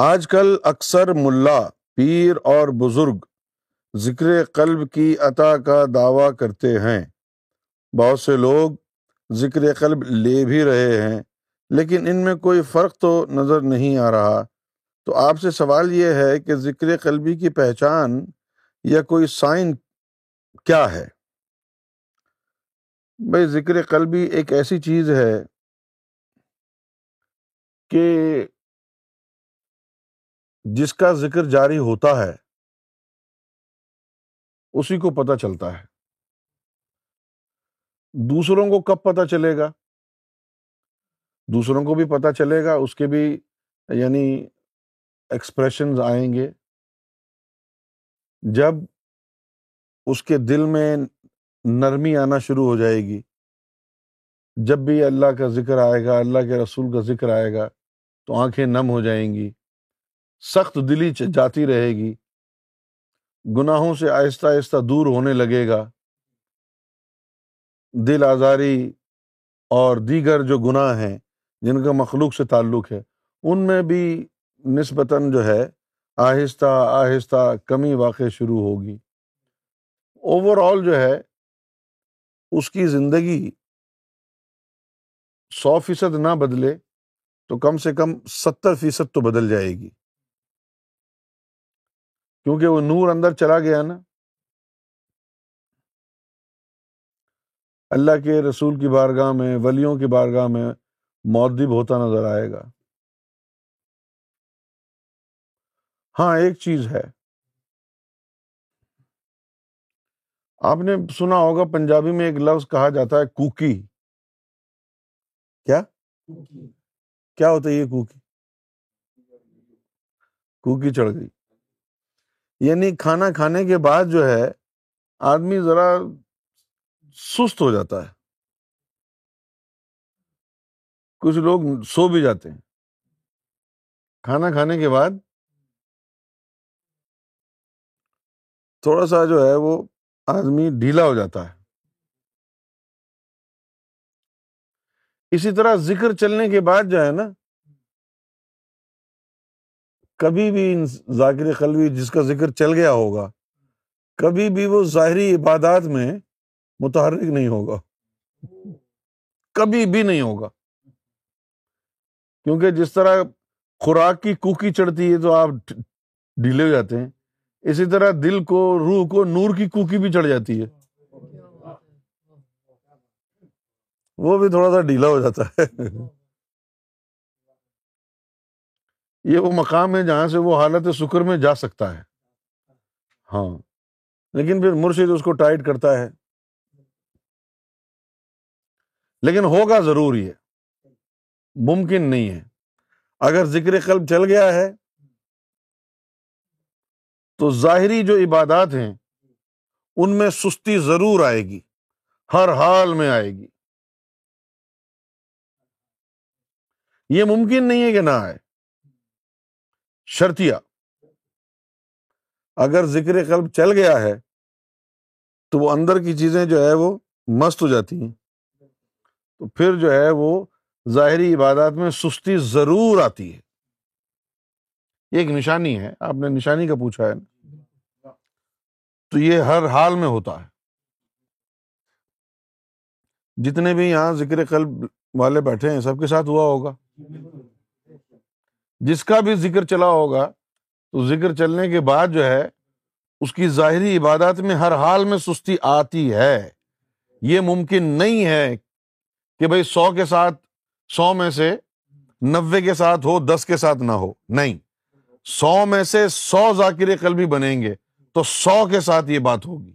آج کل اکثر ملا پیر اور بزرگ ذکر قلب کی عطا کا دعویٰ کرتے ہیں بہت سے لوگ ذکر قلب لے بھی رہے ہیں لیکن ان میں کوئی فرق تو نظر نہیں آ رہا تو آپ سے سوال یہ ہے کہ ذکر قلبی کی پہچان یا کوئی سائن کیا ہے بھائی ذکر قلبی ایک ایسی چیز ہے کہ جس کا ذکر جاری ہوتا ہے اسی کو پتہ چلتا ہے دوسروں کو کب پتہ چلے گا دوسروں کو بھی پتہ چلے گا اس کے بھی یعنی ایکسپریشنز آئیں گے جب اس کے دل میں نرمی آنا شروع ہو جائے گی جب بھی اللہ کا ذکر آئے گا اللہ کے رسول کا ذکر آئے گا تو آنکھیں نم ہو جائیں گی سخت دلی جاتی رہے گی گناہوں سے آہستہ آہستہ دور ہونے لگے گا دل آزاری اور دیگر جو گناہ ہیں جن کا مخلوق سے تعلق ہے ان میں بھی نسبتاً جو ہے آہستہ آہستہ کمی واقع شروع ہوگی اوور آل جو ہے اس کی زندگی سو فیصد نہ بدلے تو کم سے کم ستر فیصد تو بدل جائے گی کیونکہ وہ نور اندر چلا گیا نا اللہ کے رسول کی بارگاہ میں ولیوں کی بارگاہ میں موب ہوتا نظر آئے گا ہاں ایک چیز ہے آپ نے سنا ہوگا پنجابی میں ایک لفظ کہا جاتا ہے کوکی کیا کیا ہوتا ہے یہ کوکی کوکی چڑھ گئی یعنی کھانا کھانے کے بعد جو ہے آدمی ذرا سست ہو جاتا ہے کچھ لوگ سو بھی جاتے ہیں کھانا کھانے کے بعد تھوڑا سا جو ہے وہ آدمی ڈھیلا ہو جاتا ہے اسی طرح ذکر چلنے کے بعد جو ہے نا کبھی بھی ذاکر خلوی جس کا ذکر چل گیا ہوگا کبھی بھی وہ ظاہری عبادات میں متحرک نہیں ہوگا کبھی بھی نہیں ہوگا کیونکہ جس طرح خوراک کی کوکی چڑھتی ہے تو آپ ڈھیلے ہو جاتے ہیں اسی طرح دل کو روح کو نور کی کوکی بھی چڑھ جاتی ہے وہ بھی تھوڑا سا ڈھیلا ہو جاتا ہے یہ وہ مقام ہے جہاں سے وہ حالت سکر میں جا سکتا ہے ہاں لیکن پھر مرشد اس کو ٹائٹ کرتا ہے لیکن ہوگا ضرور یہ ممکن نہیں ہے اگر ذکر قلب چل گیا ہے تو ظاہری جو عبادات ہیں ان میں سستی ضرور آئے گی ہر حال میں آئے گی یہ ممکن نہیں ہے کہ نہ آئے شرطیہ اگر ذکر قلب چل گیا ہے تو وہ اندر کی چیزیں جو ہے وہ مست ہو جاتی ہیں تو پھر جو ہے وہ ظاہری عبادات میں سستی ضرور آتی ہے یہ ایک نشانی ہے آپ نے نشانی کا پوچھا ہے تو یہ ہر حال میں ہوتا ہے جتنے بھی یہاں ذکر قلب والے بیٹھے ہیں سب کے ساتھ ہوا ہوگا جس کا بھی ذکر چلا ہوگا تو ذکر چلنے کے بعد جو ہے اس کی ظاہری عبادات میں ہر حال میں سستی آتی ہے یہ ممکن نہیں ہے کہ بھائی سو کے ساتھ سو میں سے نوے کے ساتھ ہو دس کے ساتھ نہ ہو نہیں سو میں سے سو ذاکر قلبی بنیں گے تو سو کے ساتھ یہ بات ہوگی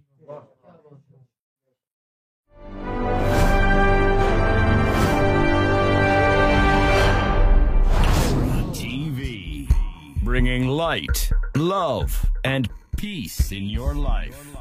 bringing light, love, and peace in your life.